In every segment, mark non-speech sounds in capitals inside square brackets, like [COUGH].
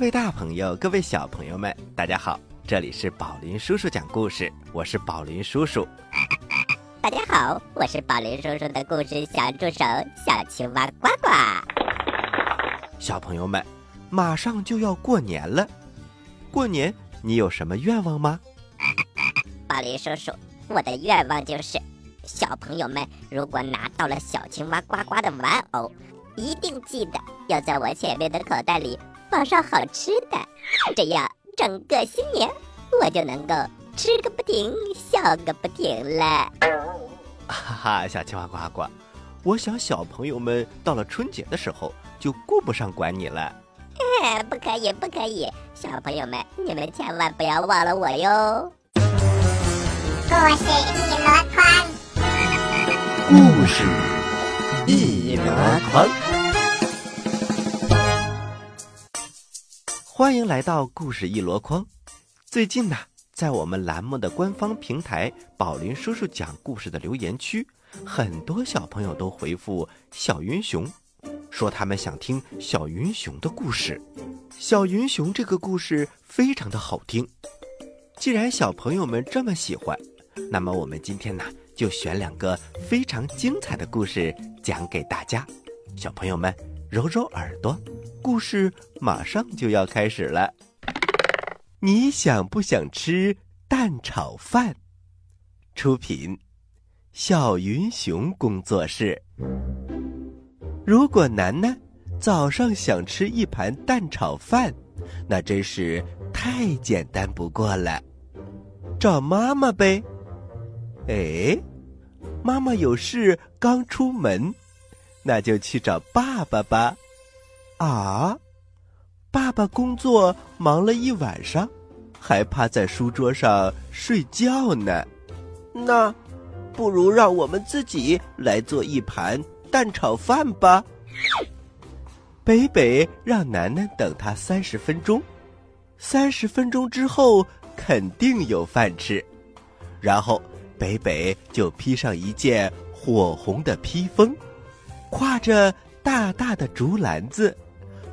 各位大朋友，各位小朋友们，大家好！这里是宝林叔叔讲故事，我是宝林叔叔。大家好，我是宝林叔叔的故事小助手小青蛙呱呱。小朋友们，马上就要过年了，过年你有什么愿望吗？宝林叔叔，我的愿望就是，小朋友们如果拿到了小青蛙呱呱的玩偶，一定记得要在我前面的口袋里。放上好吃的，这样整个新年我就能够吃个不停，笑个不停了。哈哈，小青蛙呱呱，我想小朋友们到了春节的时候就顾不上管你了。哎，不可以，不可以，小朋友们，你们千万不要忘了我哟。故事一箩筐，故事一箩筐。欢迎来到故事一箩筐。最近呢，在我们栏目的官方平台“宝林叔叔讲故事”的留言区，很多小朋友都回复“小云熊”，说他们想听小云熊的故事。小云熊这个故事非常的好听。既然小朋友们这么喜欢，那么我们今天呢，就选两个非常精彩的故事讲给大家。小朋友们，揉揉耳朵。故事马上就要开始了。你想不想吃蛋炒饭？出品：小云熊工作室。如果楠楠早上想吃一盘蛋炒饭，那真是太简单不过了。找妈妈呗。哎，妈妈有事刚出门，那就去找爸爸吧。啊，爸爸工作忙了一晚上，还趴在书桌上睡觉呢。那，不如让我们自己来做一盘蛋炒饭吧。北北让楠楠等他三十分钟，三十分钟之后肯定有饭吃。然后北北就披上一件火红的披风，挎着大大的竹篮子。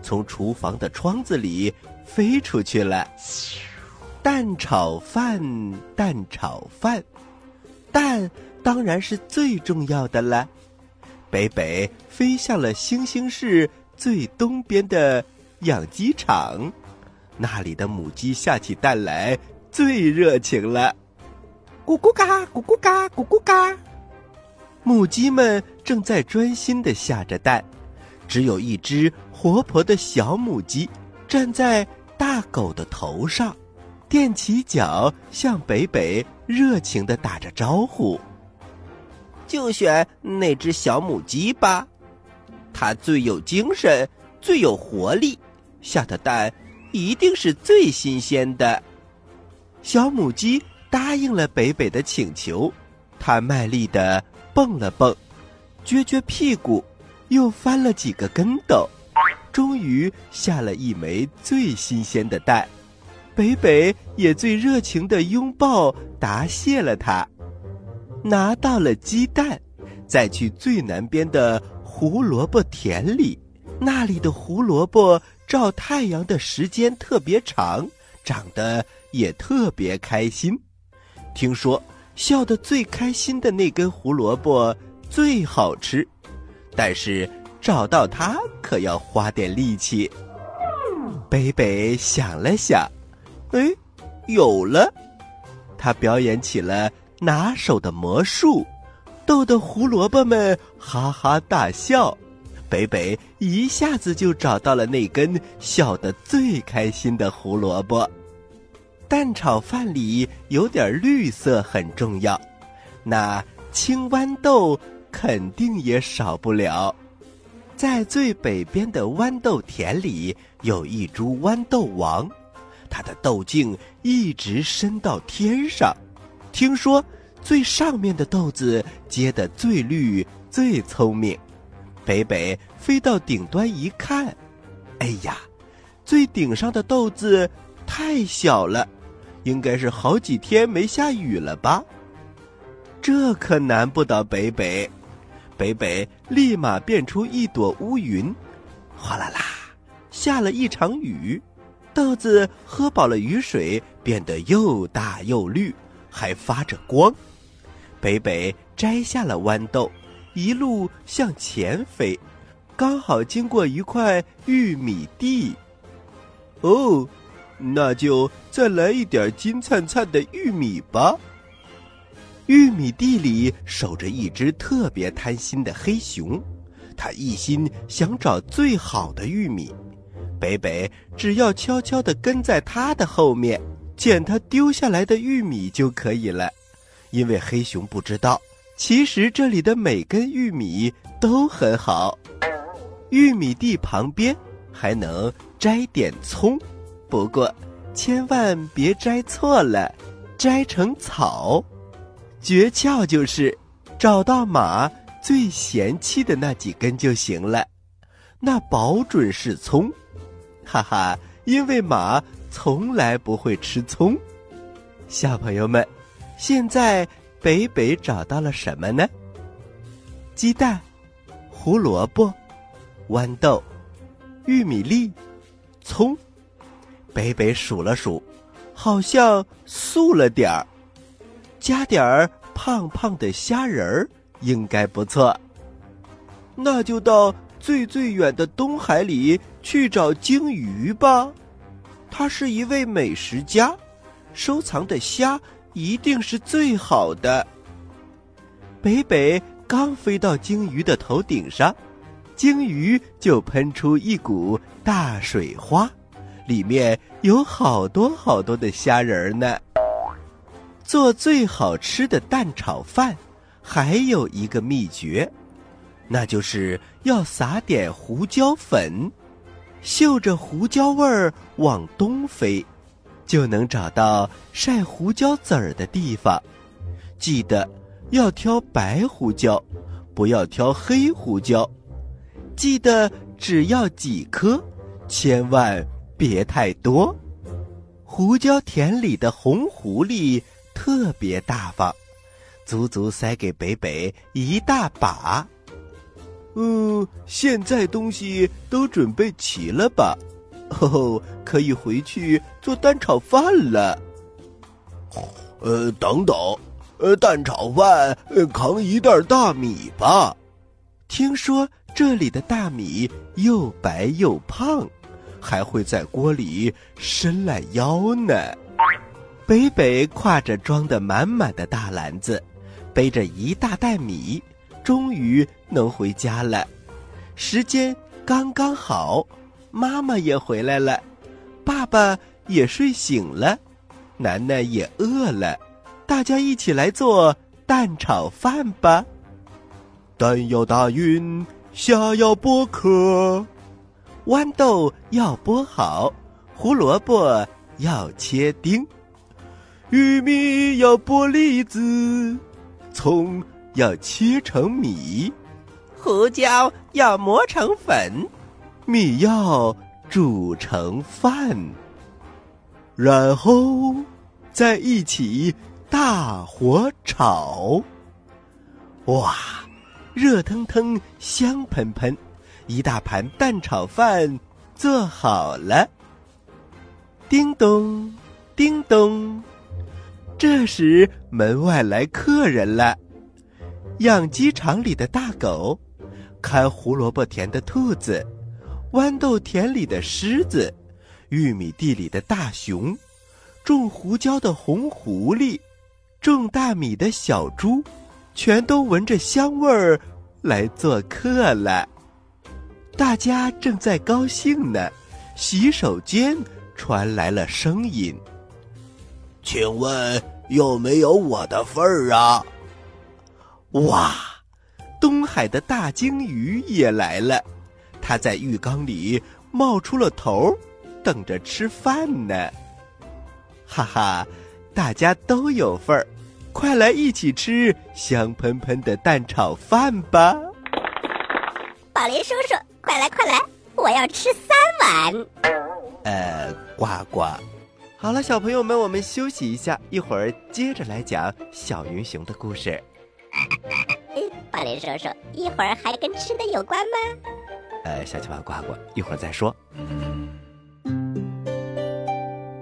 从厨房的窗子里飞出去了。蛋炒饭，蛋炒饭，蛋当然是最重要的了。北北飞向了星星市最东边的养鸡场，那里的母鸡下起蛋来最热情了。咕咕嘎，咕咕嘎，咕咕嘎，母鸡们正在专心的下着蛋。只有一只活泼的小母鸡站在大狗的头上，踮起脚向北北热情的打着招呼。就选那只小母鸡吧，它最有精神，最有活力，下的蛋一定是最新鲜的。小母鸡答应了北北的请求，它卖力的蹦了蹦，撅撅屁股。又翻了几个跟斗，终于下了一枚最新鲜的蛋。北北也最热情的拥抱答谢了他，拿到了鸡蛋，再去最南边的胡萝卜田里，那里的胡萝卜照太阳的时间特别长，长得也特别开心。听说笑得最开心的那根胡萝卜最好吃。但是找到它可要花点力气。北北想了想，哎，有了！他表演起了拿手的魔术，逗得胡萝卜们哈哈大笑。北北一下子就找到了那根笑得最开心的胡萝卜。蛋炒饭里有点绿色很重要，那青豌豆。肯定也少不了，在最北边的豌豆田里，有一株豌豆王，它的豆茎一直伸到天上。听说最上面的豆子结得最绿、最聪明。北北飞到顶端一看，哎呀，最顶上的豆子太小了，应该是好几天没下雨了吧？这可难不倒北北。北北立马变出一朵乌云，哗啦啦，下了一场雨，豆子喝饱了雨水，变得又大又绿，还发着光。北北摘下了豌豆，一路向前飞，刚好经过一块玉米地。哦，那就再来一点金灿灿的玉米吧。玉米地里守着一只特别贪心的黑熊，它一心想找最好的玉米。北北只要悄悄地跟在它的后面，捡它丢下来的玉米就可以了。因为黑熊不知道，其实这里的每根玉米都很好。玉米地旁边还能摘点葱，不过千万别摘错了，摘成草。诀窍就是找到马最嫌弃的那几根就行了，那保准是葱，[LAUGHS] 哈哈！因为马从来不会吃葱。小朋友们，现在北北找到了什么呢？鸡蛋、胡萝卜、豌豆、玉米粒、葱。北北数了数，好像素了点儿。加点儿胖胖的虾仁儿，应该不错。那就到最最远的东海里去找鲸鱼吧，他是一位美食家，收藏的虾一定是最好的。北北刚飞到鲸鱼的头顶上，鲸鱼就喷出一股大水花，里面有好多好多的虾仁儿呢。做最好吃的蛋炒饭，还有一个秘诀，那就是要撒点胡椒粉，嗅着胡椒味儿往东飞，就能找到晒胡椒籽儿的地方。记得要挑白胡椒，不要挑黑胡椒。记得只要几颗，千万别太多。胡椒田里的红狐狸。特别大方，足足塞给北北一大把。嗯，现在东西都准备齐了吧？哦，可以回去做蛋炒饭了。呃，等等，呃，蛋炒饭呃扛一袋大米吧。听说这里的大米又白又胖，还会在锅里伸懒腰呢。北北挎着装得满满的大篮子，背着一大袋米，终于能回家了。时间刚刚好，妈妈也回来了，爸爸也睡醒了，楠楠也饿了，大家一起来做蛋炒饭吧。蛋要打匀，虾要剥壳，豌豆要剥好，胡萝卜要切丁。玉米要剥粒子，葱要切成米，胡椒要磨成粉，米要煮成饭，然后再一起大火炒。哇，热腾腾，香喷喷，一大盘蛋炒饭做好了。叮咚，叮咚。这时，门外来客人了：养鸡场里的大狗，看胡萝卜田的兔子，豌豆田里的狮子，玉米地里的大熊，种胡椒的红狐狸，种大米的小猪，全都闻着香味儿来做客了。大家正在高兴呢，洗手间传来了声音。请问有没有我的份儿啊？哇，东海的大鲸鱼也来了，它在浴缸里冒出了头，等着吃饭呢。哈哈，大家都有份儿，快来一起吃香喷喷的蛋炒饭吧！宝林叔叔，快来快来，我要吃三碗。呃，呱呱。好了，小朋友们，我们休息一下，一会儿接着来讲小云熊的故事。哎，巴林叔叔，一会儿还跟吃的有关吗？呃，小青蛙呱呱，一会儿再说。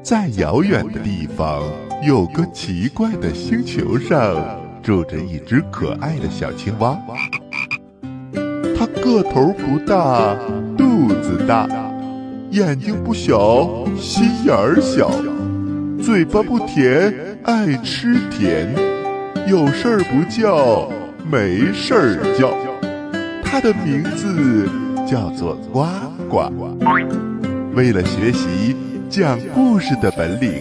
在遥远的地方，有个奇怪的星球上，住着一只可爱的小青蛙。它个头不大，肚子大，眼睛不小，心眼儿小，嘴巴不甜，爱吃甜，有事儿不叫，没事儿叫。它的名字叫做呱呱。为了学习。讲故事的本领，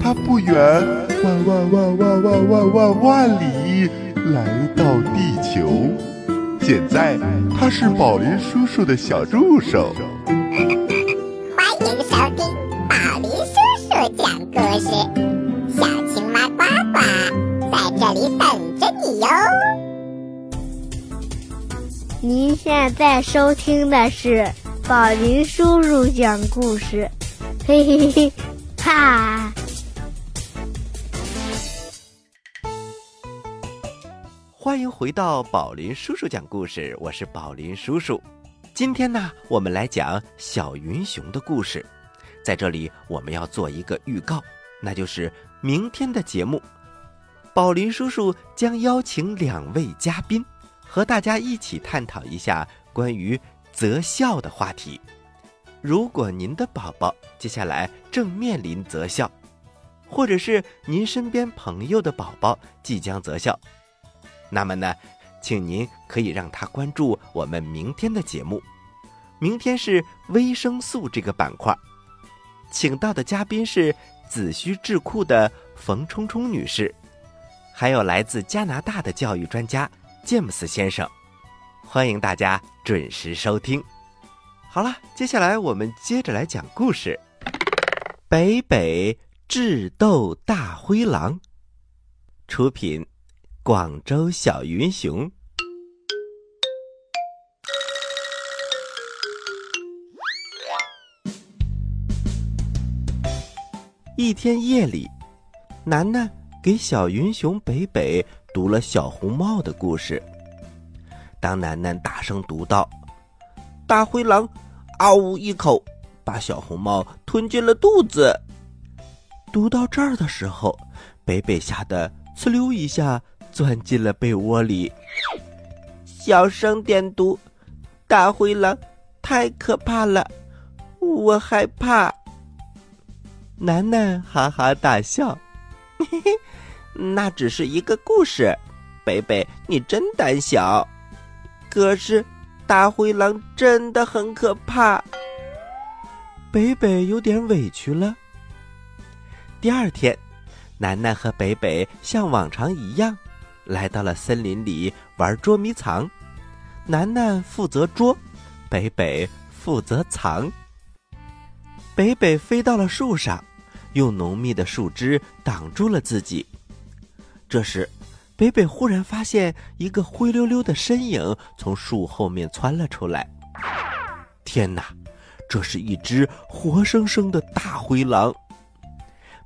他不远万万万万万万万万里来到地球。现在他是宝林叔叔的小助手。现在收听的是宝林叔叔讲故事。嘿嘿嘿，哈！欢迎回到宝林叔叔讲故事，我是宝林叔叔。今天呢，我们来讲小云熊的故事。在这里，我们要做一个预告，那就是明天的节目，宝林叔叔将邀请两位嘉宾，和大家一起探讨一下关于择校的话题。如果您的宝宝接下来正面临择校，或者是您身边朋友的宝宝即将择校，那么呢，请您可以让他关注我们明天的节目。明天是维生素这个板块，请到的嘉宾是子虚智库的冯冲冲女士，还有来自加拿大的教育专家詹姆斯先生，欢迎大家准时收听。好了，接下来我们接着来讲故事。北北智斗大灰狼，出品，广州小云熊。一天夜里，楠楠给小云熊北北读了小红帽的故事。当楠楠大声读道：“大灰狼。”嗷呜一口，把小红帽吞进了肚子。读到这儿的时候，北北吓得呲溜一下钻进了被窝里。小声点读，大灰狼太可怕了，我害怕。楠楠哈哈大笑，嘿嘿，那只是一个故事。北北，你真胆小。可是。大灰狼真的很可怕，北北有点委屈了。第二天，楠楠和北北像往常一样，来到了森林里玩捉迷藏。楠楠负责捉，北北负责藏。北北飞到了树上，用浓密的树枝挡住了自己。这时。北北忽然发现一个灰溜溜的身影从树后面窜了出来。天哪，这是一只活生生的大灰狼！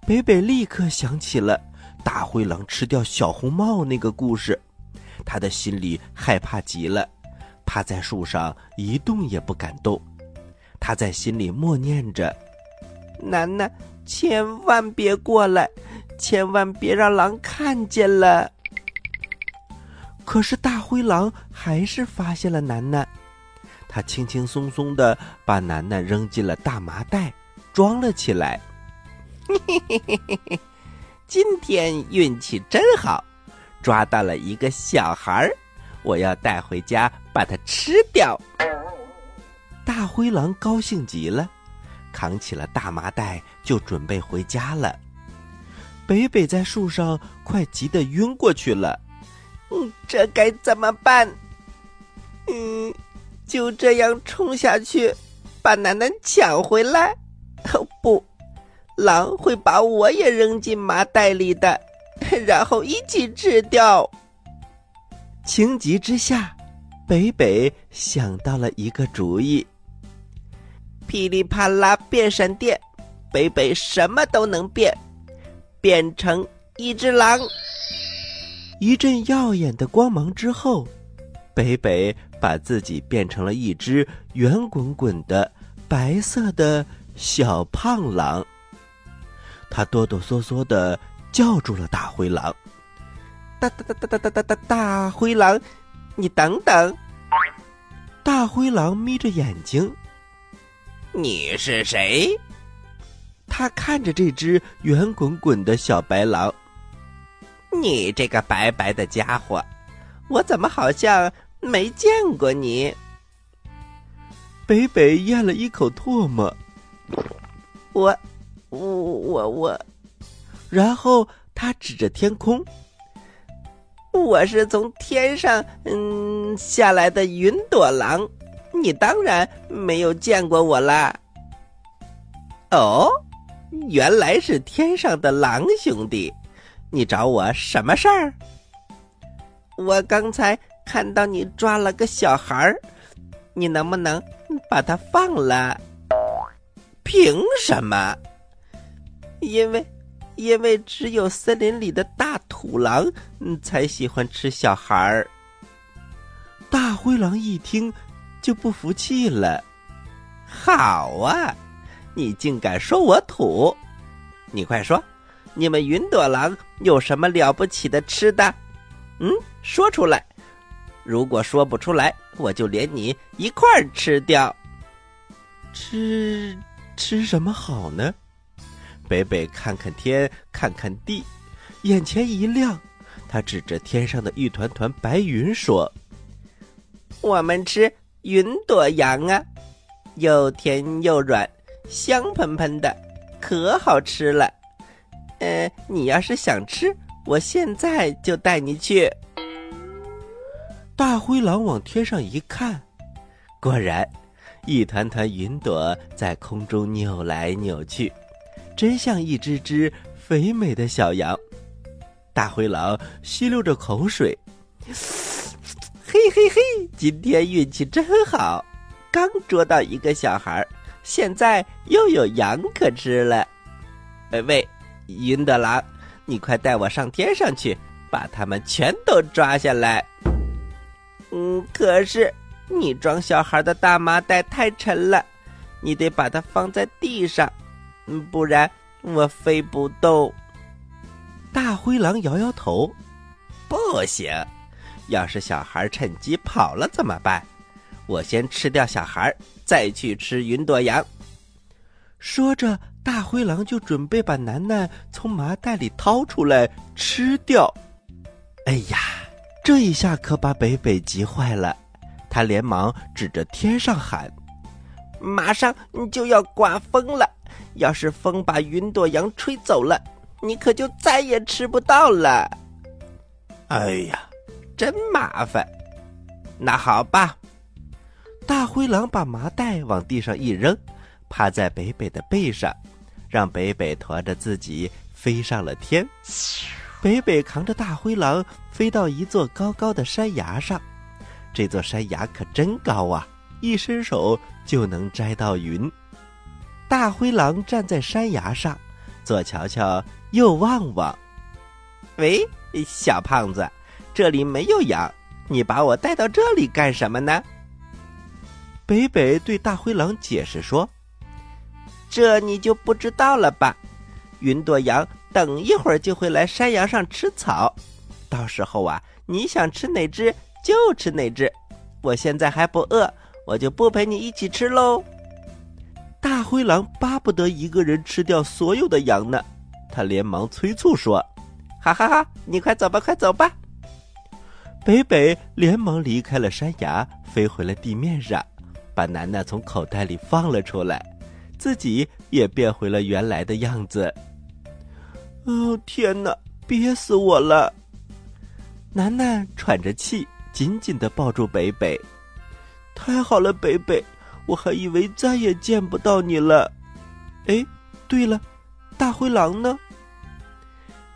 北北立刻想起了大灰狼吃掉小红帽那个故事，他的心里害怕极了，趴在树上一动也不敢动。他在心里默念着：“楠楠，千万别过来，千万别让狼看见了。”可是大灰狼还是发现了楠楠，他轻轻松松的把楠楠扔进了大麻袋，装了起来。嘿嘿嘿嘿嘿，今天运气真好，抓到了一个小孩儿，我要带回家把它吃掉。大灰狼高兴极了，扛起了大麻袋就准备回家了。北北在树上快急得晕过去了。嗯，这该怎么办？嗯，就这样冲下去，把楠楠抢回来？哦 [LAUGHS] 不，狼会把我也扔进麻袋里的，[LAUGHS] 然后一起吃掉。情急之下，北北想到了一个主意：噼里啪啦变闪电，北北什么都能变，变成一只狼。一阵耀眼的光芒之后，北北把自己变成了一只圆滚滚的白色的小胖狼。他哆哆嗦嗦的叫住了大灰狼：“大大大大大大大大大灰狼，你等等！”大灰狼眯着眼睛：“你是谁？”他看着这只圆滚滚的小白狼：“你这个白白的家伙，我怎么好像没见过你？”北北咽了一口唾沫：“我。”我我我，然后他指着天空：“我是从天上嗯下来的云朵狼，你当然没有见过我啦。”哦，原来是天上的狼兄弟，你找我什么事儿？我刚才看到你抓了个小孩儿，你能不能把他放了？凭什么？因为，因为只有森林里的大土狼才喜欢吃小孩儿。大灰狼一听，就不服气了：“好啊，你竟敢说我土！你快说，你们云朵狼有什么了不起的吃的？嗯，说出来。如果说不出来，我就连你一块儿吃掉。吃吃什么好呢？”北北看看天，看看地，眼前一亮，他指着天上的一团团白云说：“我们吃云朵羊啊，又甜又软，香喷喷的，可好吃了。呃，你要是想吃，我现在就带你去。”大灰狼往天上一看，果然，一团团云朵在空中扭来扭去。真像一只只肥美的小羊，大灰狼吸溜着口水，嘿嘿嘿，今天运气真好，刚捉到一个小孩儿，现在又有羊可吃了。喂喂，云朵狼，你快带我上天上去，把他们全都抓下来。嗯，可是你装小孩的大麻袋太沉了，你得把它放在地上。嗯，不然我飞不动。大灰狼摇摇头，不行。要是小孩趁机跑了怎么办？我先吃掉小孩，再去吃云朵羊。说着，大灰狼就准备把楠楠从麻袋里掏出来吃掉。哎呀，这一下可把北北急坏了，他连忙指着天上喊：“马上就要刮风了！”要是风把云朵羊吹走了，你可就再也吃不到了。哎呀，真麻烦！那好吧，大灰狼把麻袋往地上一扔，趴在北北的背上，让北北驮着自己飞上了天。北北扛着大灰狼飞到一座高高的山崖上，这座山崖可真高啊，一伸手就能摘到云。大灰狼站在山崖上，左瞧瞧，右望望。喂，小胖子，这里没有羊，你把我带到这里干什么呢？北北对大灰狼解释说：“这你就不知道了吧？云朵羊等一会儿就会来山崖上吃草，到时候啊，你想吃哪只就吃哪只。我现在还不饿，我就不陪你一起吃喽。”大灰狼巴不得一个人吃掉所有的羊呢，他连忙催促说：“哈哈哈，你快走吧，快走吧！”北北连忙离开了山崖，飞回了地面上，把楠楠从口袋里放了出来，自己也变回了原来的样子。哦，天哪，憋死我了！楠楠喘着气，紧紧的抱住北北。太好了，北北。我还以为再也见不到你了。哎，对了，大灰狼呢？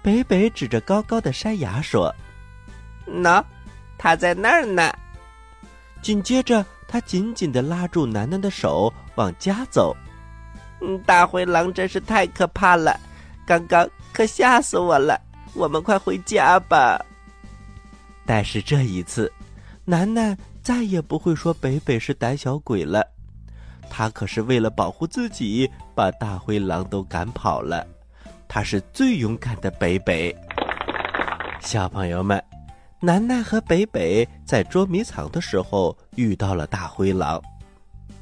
北北指着高高的山崖说：“喏，他在那儿呢。”紧接着，他紧紧地拉住楠楠的手往家走。嗯，大灰狼真是太可怕了，刚刚可吓死我了。我们快回家吧。但是这一次，楠楠再也不会说北北是胆小鬼了。他可是为了保护自己，把大灰狼都赶跑了。他是最勇敢的北北。小朋友们，楠楠和北北在捉迷藏的时候遇到了大灰狼，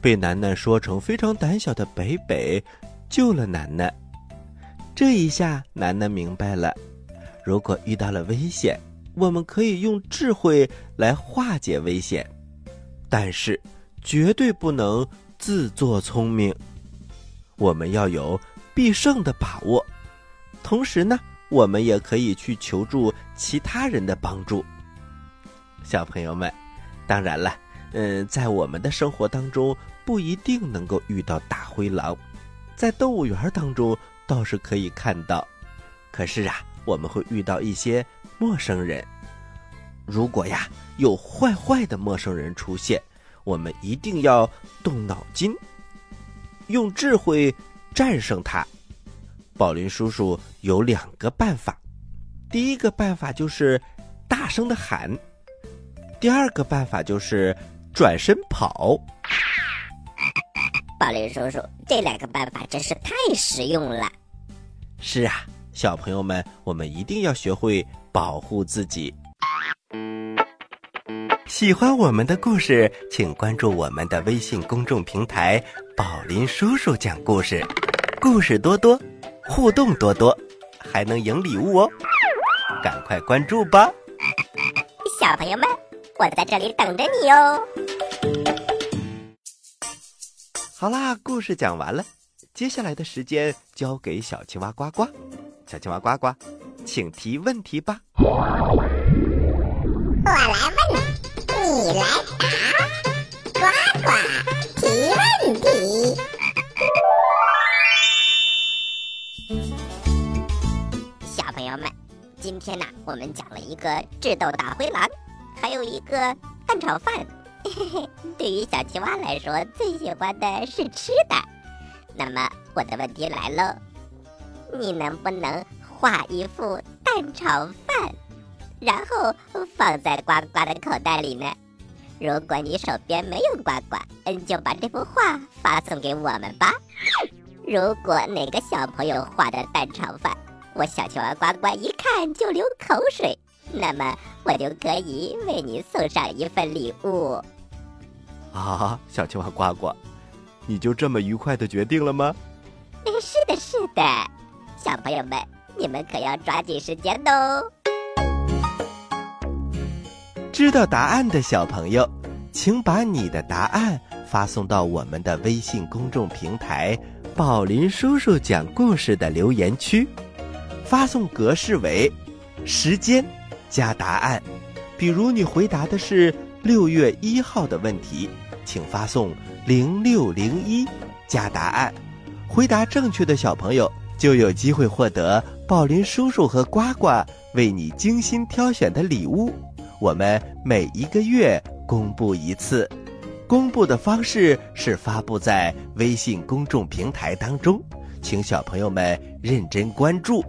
被楠楠说成非常胆小的北北救了楠楠。这一下，楠楠明白了，如果遇到了危险，我们可以用智慧来化解危险，但是绝对不能自作聪明。我们要有必胜的把握，同时呢，我们也可以去求助其他人的帮助。小朋友们，当然了，嗯，在我们的生活当中不一定能够遇到大灰狼，在动物园当中。倒是可以看到，可是啊，我们会遇到一些陌生人。如果呀有坏坏的陌生人出现，我们一定要动脑筋，用智慧战胜他。宝林叔叔有两个办法，第一个办法就是大声的喊，第二个办法就是转身跑。宝林叔叔，这两个办法真是太实用了。是啊，小朋友们，我们一定要学会保护自己。喜欢我们的故事，请关注我们的微信公众平台“宝林叔叔讲故事”，故事多多，互动多多，还能赢礼物哦！赶快关注吧，小朋友们，我在这里等着你哦。好啦，故事讲完了。接下来的时间交给小青蛙呱呱，小青蛙呱呱，请提问题吧。我来问，你来答，呱呱提问题。今天呢，我们讲了一个智斗大灰狼，还有一个蛋炒饭。嘿嘿，对于小青蛙来说，最喜欢的是吃的。那么我的问题来喽，你能不能画一幅蛋炒饭，然后放在呱呱的口袋里呢？如果你手边没有呱呱，嗯，就把这幅画发送给我们吧。如果哪个小朋友画的蛋炒饭，我小青蛙呱呱一看就流口水，那么我就可以为你送上一份礼物。啊，小青蛙呱呱。你就这么愉快的决定了吗？是的，是的，小朋友们，你们可要抓紧时间哦。知道答案的小朋友，请把你的答案发送到我们的微信公众平台“宝林叔叔讲故事”的留言区，发送格式为时间加答案。比如你回答的是六月一号的问题。请发送零六零一加答案，回答正确的小朋友就有机会获得宝林叔叔和呱呱为你精心挑选的礼物。我们每一个月公布一次，公布的方式是发布在微信公众平台当中，请小朋友们认真关注。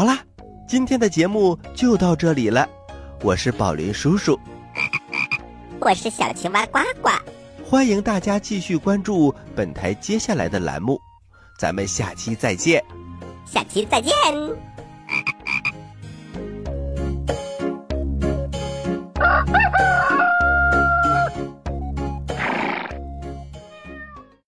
好啦，今天的节目就到这里了，我是宝林叔叔。[LAUGHS] 我是小青蛙呱呱，欢迎大家继续关注本台接下来的栏目，咱们下期再见，下期再见。